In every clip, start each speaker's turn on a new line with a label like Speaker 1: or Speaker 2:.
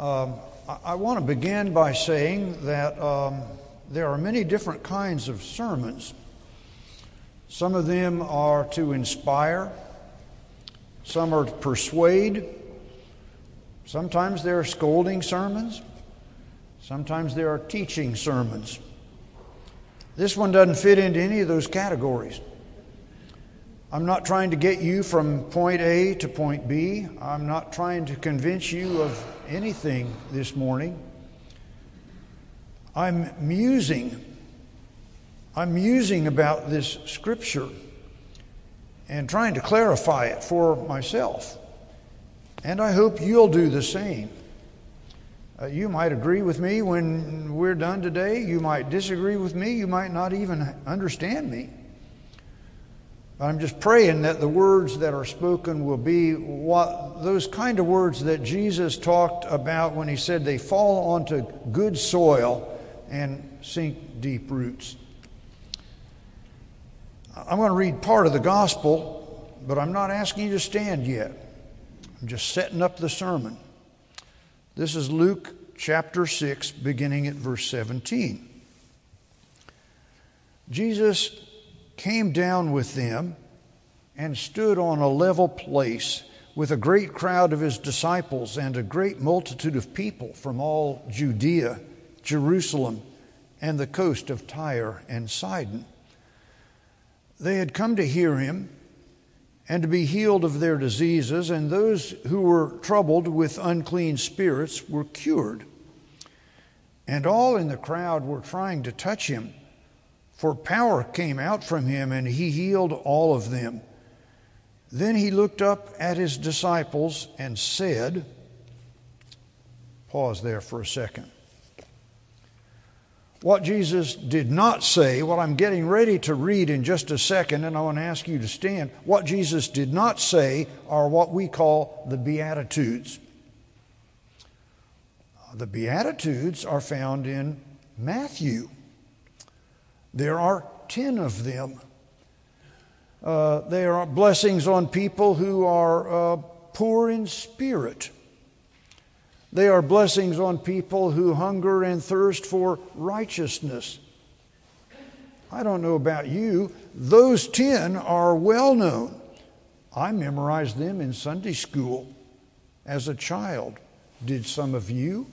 Speaker 1: Um, I, I want to begin by saying that um, there are many different kinds of sermons. Some of them are to inspire, some are to persuade, sometimes there are scolding sermons, sometimes there are teaching sermons. This one doesn't fit into any of those categories. I'm not trying to get you from point A to point B. I'm not trying to convince you of anything this morning. I'm musing. I'm musing about this scripture and trying to clarify it for myself. And I hope you'll do the same. Uh, you might agree with me when we're done today. You might disagree with me. You might not even understand me. I'm just praying that the words that are spoken will be what those kind of words that Jesus talked about when he said they fall onto good soil and sink deep roots. I'm going to read part of the gospel, but I'm not asking you to stand yet. I'm just setting up the sermon. This is Luke chapter 6, beginning at verse 17. Jesus came down with them and stood on a level place with a great crowd of his disciples and a great multitude of people from all Judea, Jerusalem, and the coast of Tyre and Sidon. They had come to hear him and to be healed of their diseases, and those who were troubled with unclean spirits were cured. And all in the crowd were trying to touch him for power came out from him, and he healed all of them. Then he looked up at his disciples and said, Pause there for a second. What Jesus did not say, what I'm getting ready to read in just a second, and I want to ask you to stand, what Jesus did not say are what we call the Beatitudes. The Beatitudes are found in Matthew. There are 10 of them. Uh, they are blessings on people who are uh, poor in spirit. They are blessings on people who hunger and thirst for righteousness. I don't know about you, those 10 are well known. I memorized them in Sunday school as a child. Did some of you?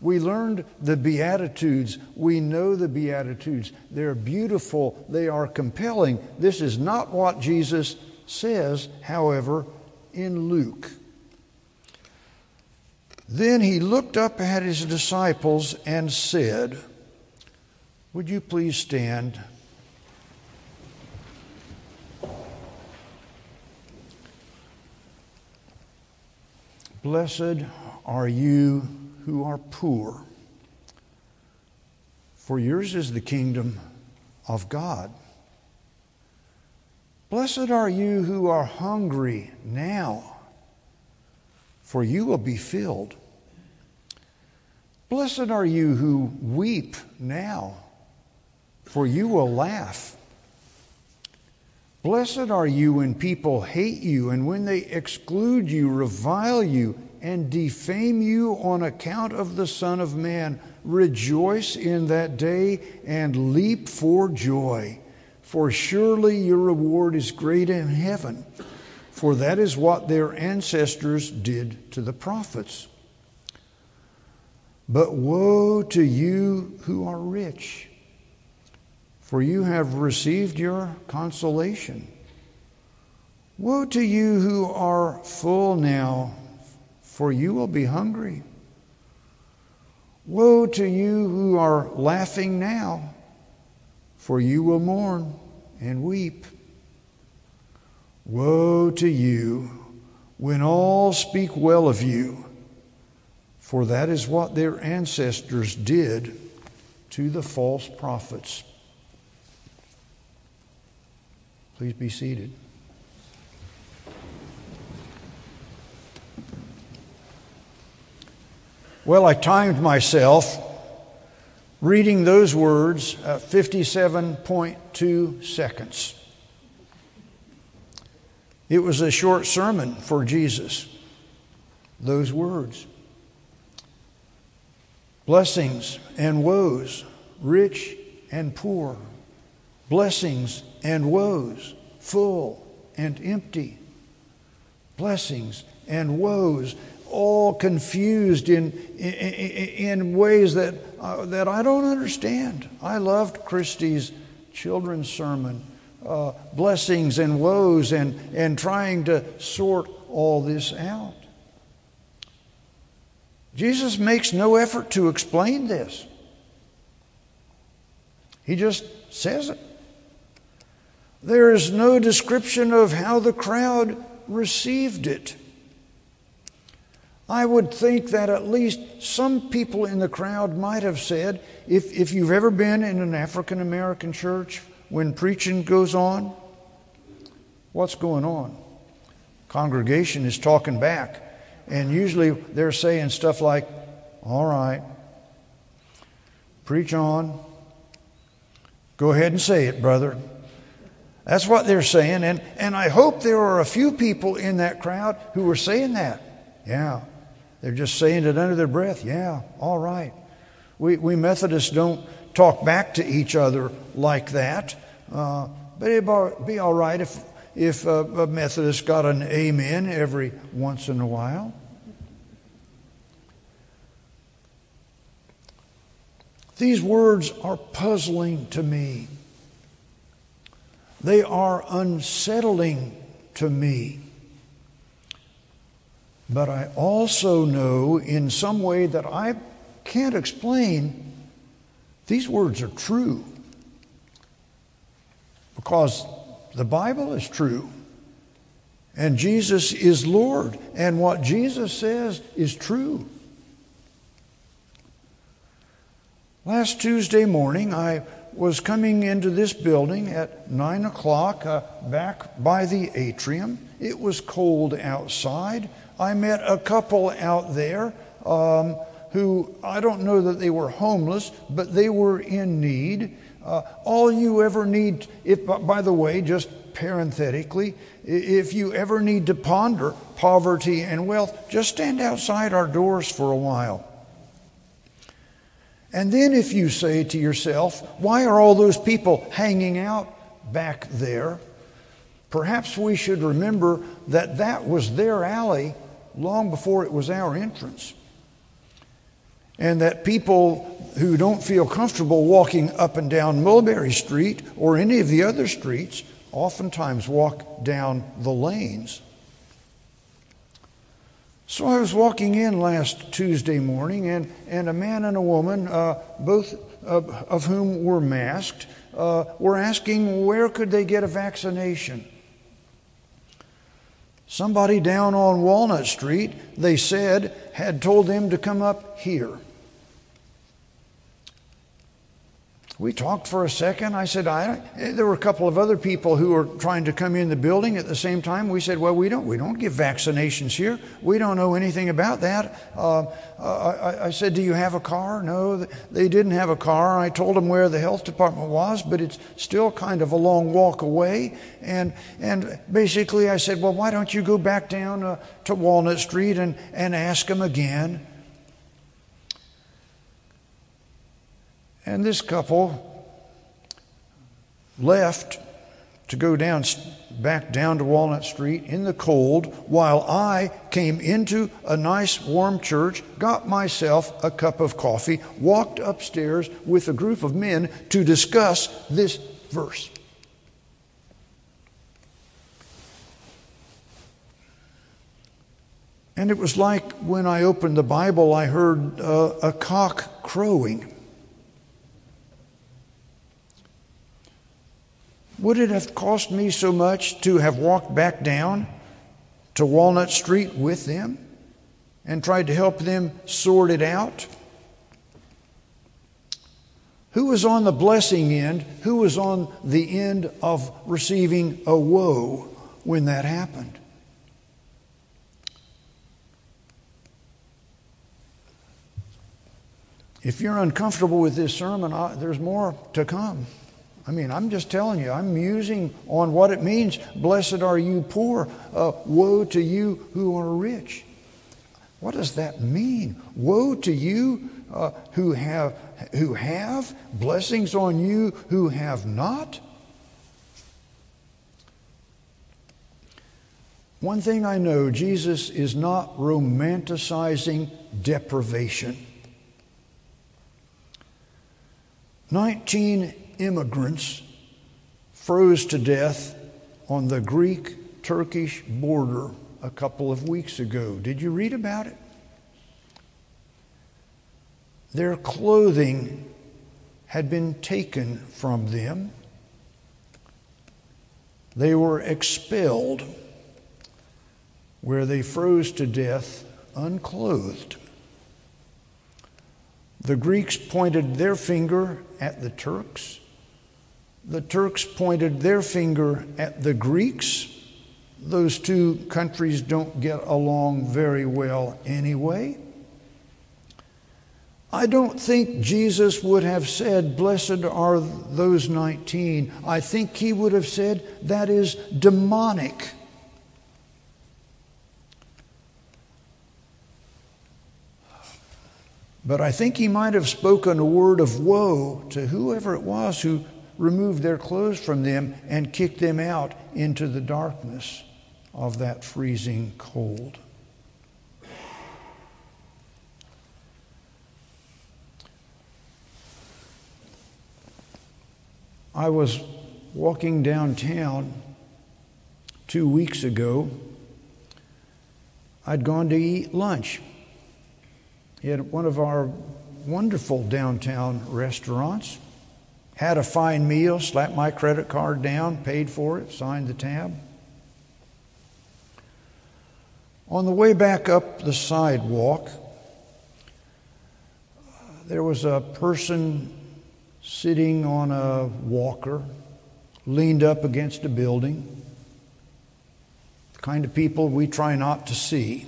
Speaker 1: We learned the Beatitudes. We know the Beatitudes. They're beautiful. They are compelling. This is not what Jesus says, however, in Luke. Then he looked up at his disciples and said, Would you please stand? Blessed are you who are poor, for yours is the kingdom of God. Blessed are you who are hungry now, for you will be filled. Blessed are you who weep now, for you will laugh. Blessed are you when people hate you and when they exclude you, revile you, and defame you on account of the Son of Man. Rejoice in that day and leap for joy, for surely your reward is great in heaven. For that is what their ancestors did to the prophets. But woe to you who are rich, for you have received your consolation. Woe to you who are full now for you will be hungry. Woe to you who are laughing now, for you will mourn and weep. Woe to you when all speak well of you, for that is what their ancestors did to the false prophets. Please be seated. Well, I timed myself reading those words uh, 57.2 seconds. It was a short sermon for Jesus, those words. blessings and woes, rich and poor, blessings and woes, full and empty, blessings and woes, all confused in, in, in ways that, uh, that I don't understand. I loved Christie's children's sermon, uh, blessings and woes, and, and trying to sort all this out. Jesus makes no effort to explain this. He just says it. There is no description of how the crowd received it. I would think that at least some people in the crowd might have said, if, if you've ever been in an African American church when preaching goes on, what's going on? Congregation is talking back. And usually they're saying stuff like, all right, preach on. Go ahead and say it, brother. That's what they're saying. And, and I hope there are a few people in that crowd who were saying that. Yeah. They're just saying it under their breath. Yeah, all right. We, we Methodists don't talk back to each other like that. Uh, but it'd be all right if, if a, a Methodist got an amen every once in a while. These words are puzzling to me. They are unsettling to me. But I also know in some way that I can't explain, these words are true. Because the Bible is true. And Jesus is Lord. And what Jesus says is true. Last Tuesday morning, I was coming into this building at 9 o'clock uh, back by the atrium. It was cold outside. I met a couple out there um, who I don't know that they were homeless, but they were in need. Uh, all you ever need, if, by the way, just parenthetically, if you ever need to ponder poverty and wealth, just stand outside our doors for a while. And then if you say to yourself, why are all those people hanging out back there? Perhaps we should remember that that was their alley long before it was our entrance. And that people who don't feel comfortable walking up and down Mulberry Street or any of the other streets oftentimes walk down the lanes. So I was walking in last Tuesday morning, and, and a man and a woman, uh, both of, of, whom were masked, uh, were asking where could they get a vaccination. Somebody down on Walnut Street, they said, had told them to come up here. We talked for a second. I said, I, there were a couple of other people who were trying to come in the building at the same time. We said, well, we don't, we don't give vaccinations here. We don't know anything about that. Uh, I, I, said, do you have a car? No, they didn't have a car. I told them where the health department was, but it's still kind of a long walk away. And, and basically I said, well, why don't you go back down uh, to Walnut Street and, and ask them again? And this couple left to go down back down to Walnut Street in the cold while I came into a nice warm church, got myself a cup of coffee, walked upstairs with a group of men to discuss this verse. And it was like when I opened the Bible, I heard uh, a cock crowing. Would it have cost me so much to have walked back down to Walnut Street with them and tried to help them sort it out? Who was on the blessing end? Who was on the end of receiving a woe when that happened? If you're uncomfortable with this sermon, there's more to come. I mean, I'm just telling you, I'm musing on what it means. Blessed are you poor, uh, woe to you who are rich. What does that mean? Woe to you uh, who, have, who have, blessings on you who have not. One thing I know Jesus is not romanticizing deprivation. 19 immigrants froze to death on the Greek Turkish border a couple of weeks ago. Did you read about it? Their clothing had been taken from them. They were expelled, where they froze to death unclothed. The Greeks pointed their finger at the Turks. The Turks pointed their finger at the Greeks. Those two countries don't get along very well anyway. I don't think Jesus would have said, Blessed are those 19. I think he would have said, That is demonic. But I think he might have spoken a word of woe to whoever it was who removed their clothes from them and kicked them out into the darkness of that freezing cold. I was walking downtown two weeks ago. I'd gone to eat lunch at one of our wonderful downtown restaurants. Had a fine meal, slapped my credit card down, paid for it, signed the tab. On the way back up the sidewalk, there was a person sitting on a walker, leaned up against a building. The kind of people we try not to see.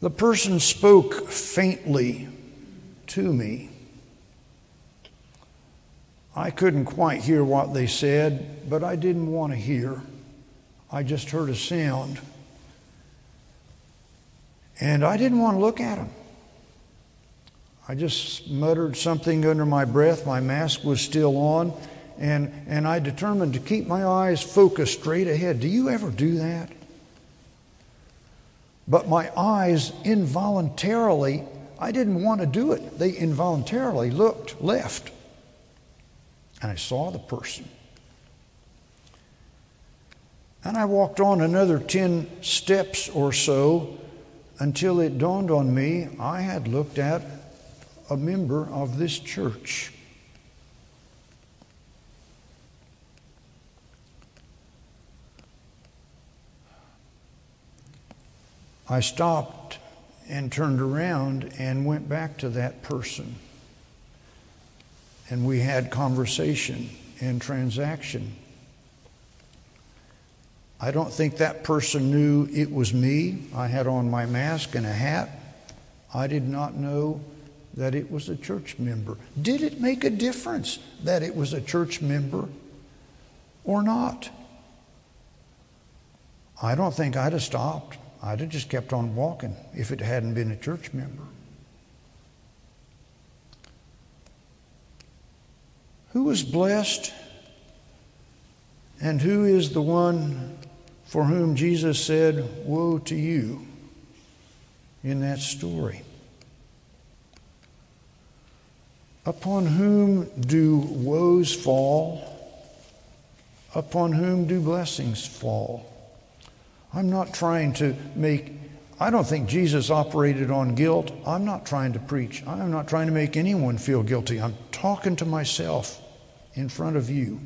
Speaker 1: The person spoke faintly to me. I couldn't quite hear what they said, but I didn't want to hear. I just heard a sound. And I didn't want to look at them. I just muttered something under my breath. My mask was still on. And, and I determined to keep my eyes focused straight ahead. Do you ever do that? But my eyes involuntarily I didn't want to do it. They involuntarily looked left, and I saw the person. And I walked on another 10 steps or so until it dawned on me I had looked at a member of this church. I stopped and turned around and went back to that person. And we had conversation and transaction. I don't think that person knew it was me. I had on my mask and a hat. I did not know that it was a church member. Did it make a difference that it was a church member or not? I don't think I'd have stopped. I'd have just kept on walking if it hadn't been a church member. Who is blessed and who is the one for whom Jesus said, Woe to you in that story? Upon whom do woes fall? Upon whom do blessings fall? I'm not trying to make, I don't think Jesus operated on guilt. I'm not trying to preach. I'm not trying to make anyone feel guilty. I'm talking to myself in front of you.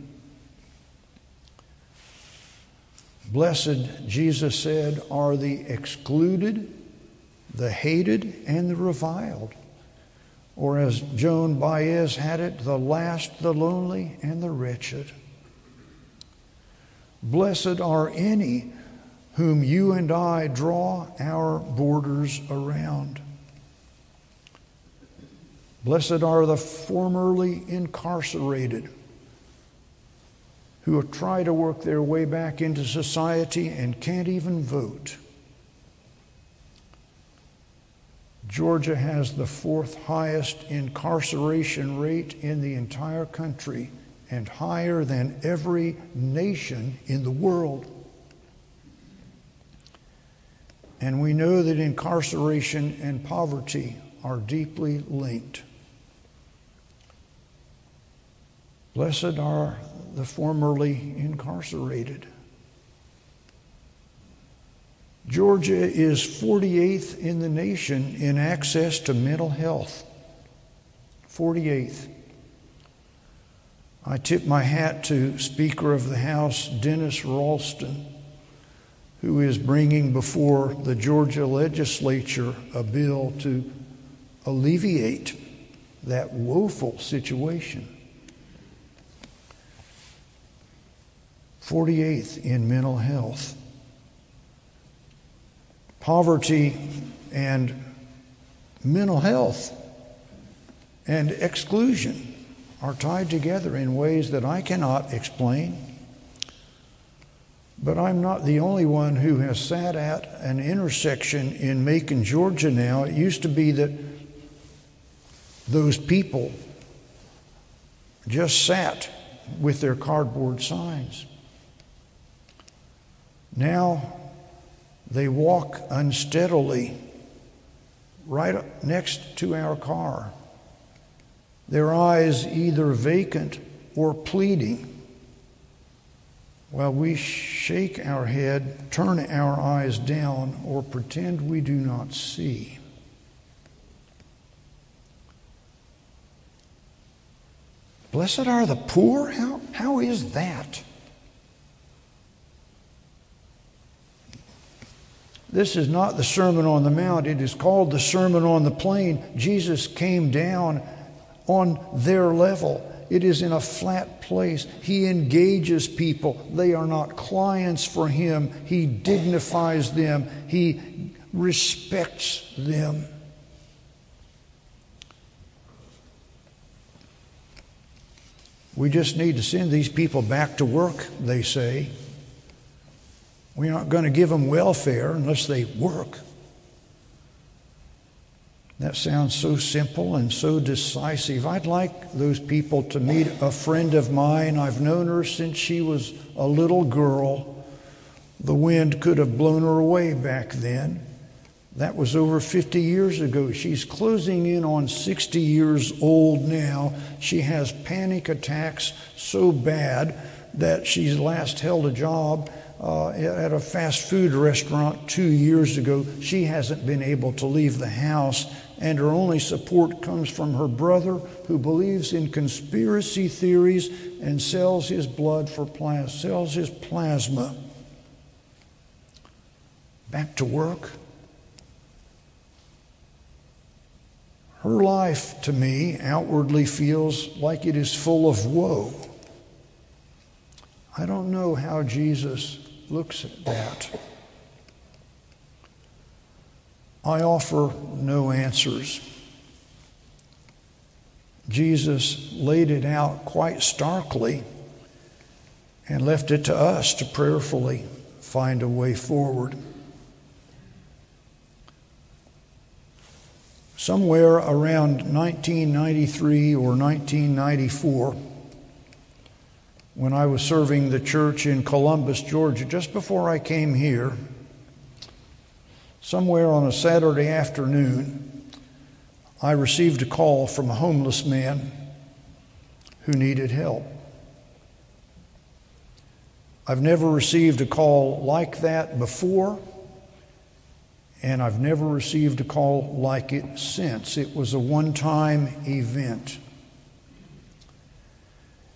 Speaker 1: Blessed, Jesus said, are the excluded, the hated, and the reviled. Or as Joan Baez had it, the last, the lonely, and the wretched. Blessed are any whom you and I draw our borders around. Blessed are the formerly incarcerated who try to work their way back into society and can't even vote. Georgia has the fourth highest incarceration rate in the entire country and higher than every nation in the world. And we know that incarceration and poverty are deeply linked. Blessed are the formerly incarcerated. Georgia is 48th in the nation in access to mental health. 48th. I tip my hat to Speaker of the House Dennis Ralston, who is bringing before the Georgia legislature a bill to alleviate that woeful situation. 48th in mental health. Poverty and mental health and exclusion are tied together in ways that I cannot explain. But I'm not the only one who has sat at an intersection in Macon, Georgia now. It used to be that those people just sat with their cardboard signs. Now they walk unsteadily right next to our car, their eyes either vacant or pleading. While we shake our head, turn our eyes down, or pretend we do not see. Blessed are the poor? How, how is that? This is not the Sermon on the Mount. It is called the Sermon on the Plain. Jesus came down on their level. It is in a flat place. He engages people. They are not clients for him. He dignifies them. He respects them. We just need to send these people back to work, they say. We're not going to give them welfare unless they work. That sounds so simple and so decisive. I'd like those people to meet a friend of mine. I've known her since she was a little girl. The wind could have blown her away back then. That was over 50 years ago. She's closing in on 60 years old now. She has panic attacks so bad that she's last held a job uh, at a fast food restaurant two years ago. She hasn't been able to leave the house, and her only support comes from her brother, who believes in conspiracy theories and sells his blood for plasma, sells his plasma. Back to work. Her life, to me, outwardly feels like it is full of woe. I don't know how Jesus looks at that. I offer no answers. Jesus laid it out quite starkly and left it to us to prayerfully find a way forward. Somewhere around 1993 or 1994, when I was serving the church in Columbus, Georgia, just before I came here, somewhere on a Saturday afternoon, I received a call from a homeless man who needed help. I've never received a call like that before, and I've never received a call like it since. It was a one time event.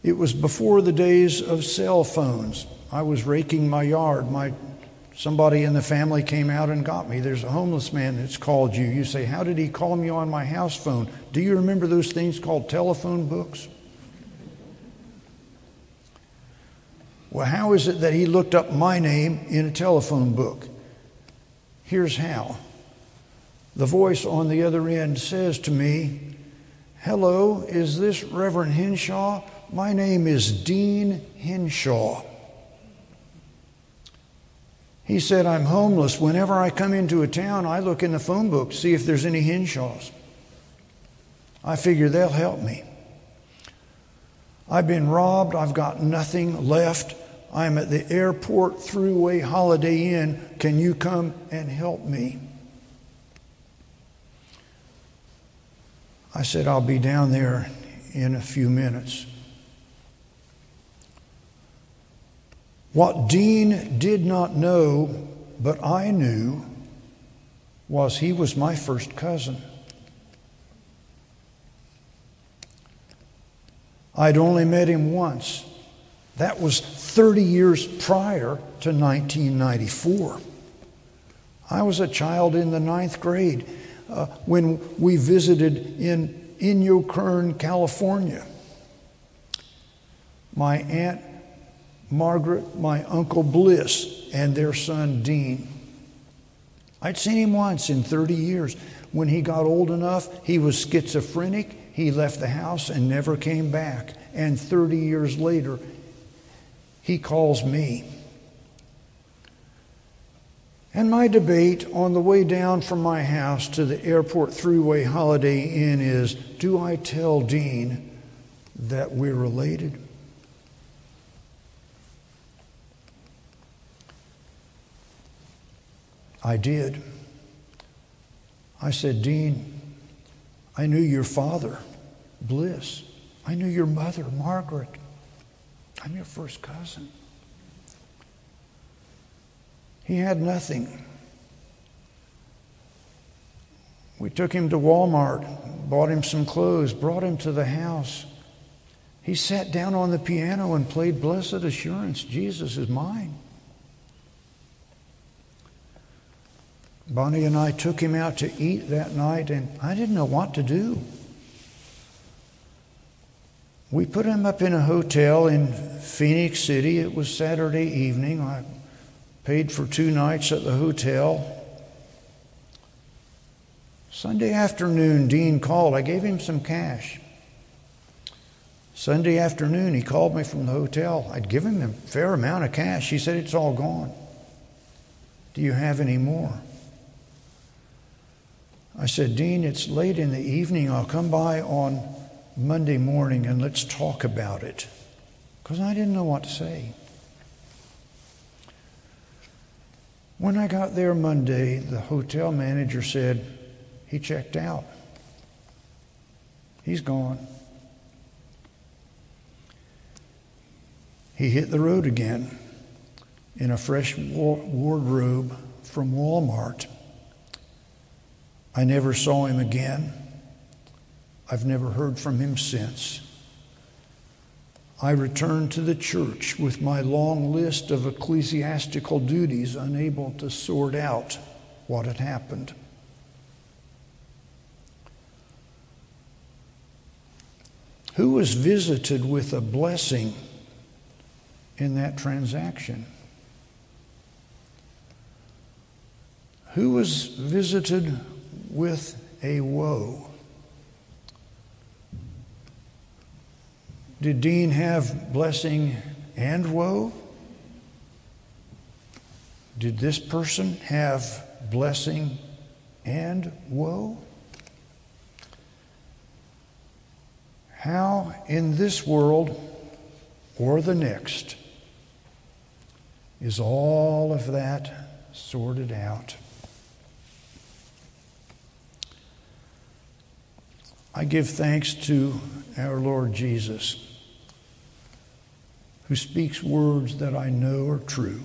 Speaker 1: It was before the days of cell phones. I was raking my yard. My somebody in the family came out and got me. There's a homeless man that's called you. You say, How did he call me on my house phone? Do you remember those things called telephone books? Well, how is it that he looked up my name in a telephone book? Here's how. The voice on the other end says to me, Hello, is this Reverend Henshaw? My name is Dean Henshaw. He said, I'm homeless. Whenever I come into a town, I look in the phone book to see if there's any Henshaws. I figure they'll help me. I've been robbed. I've got nothing left. I'm at the airport throughway Holiday Inn. Can you come and help me? I said, I'll be down there in a few minutes. What Dean did not know, but I knew, was he was my first cousin. I'd only met him once. That was 30 years prior to 1994. I was a child in the ninth grade uh, when we visited in Inyo Kern, California. My aunt Margaret, my uncle Bliss, and their son Dean. I'd seen him once in 30 years. When he got old enough, he was schizophrenic. He left the house and never came back. And 30 years later, he calls me. And my debate on the way down from my house to the airport throughway Holiday Inn is do I tell Dean that we're related? I did. I said, Dean, I knew your father, Bliss. I knew your mother, Margaret. I'm your first cousin. He had nothing. We took him to Walmart, bought him some clothes, brought him to the house. He sat down on the piano and played Blessed Assurance Jesus is mine. Bonnie and I took him out to eat that night, and I didn't know what to do. We put him up in a hotel in Phenix City. It was Saturday evening. I paid for two nights at the hotel. Sunday afternoon, Dean called. I gave him some cash. Sunday afternoon, he called me from the hotel. I'd given him a fair amount of cash. He said, It's all gone. Do you have any more? I said, Dean, it's late in the evening. I'll come by on Monday morning and let's talk about it. Because I didn't know what to say. When I got there Monday, the hotel manager said he checked out. He's gone. He hit the road again in a fresh wardrobe from Walmart. I never saw him again. I've never heard from him since. I returned to the church with my long list of ecclesiastical duties, unable to sort out what had happened. Who was visited with a blessing in that transaction? Who was visited with a woe. Did Dean have blessing and woe? Did this person have blessing and woe? How in this world or the next is all of that sorted out? I give thanks to our Lord Jesus, who speaks words that I know are true,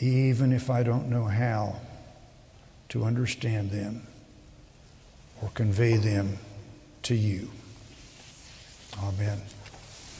Speaker 1: even if I don't know how to understand them or convey them to you. Amen.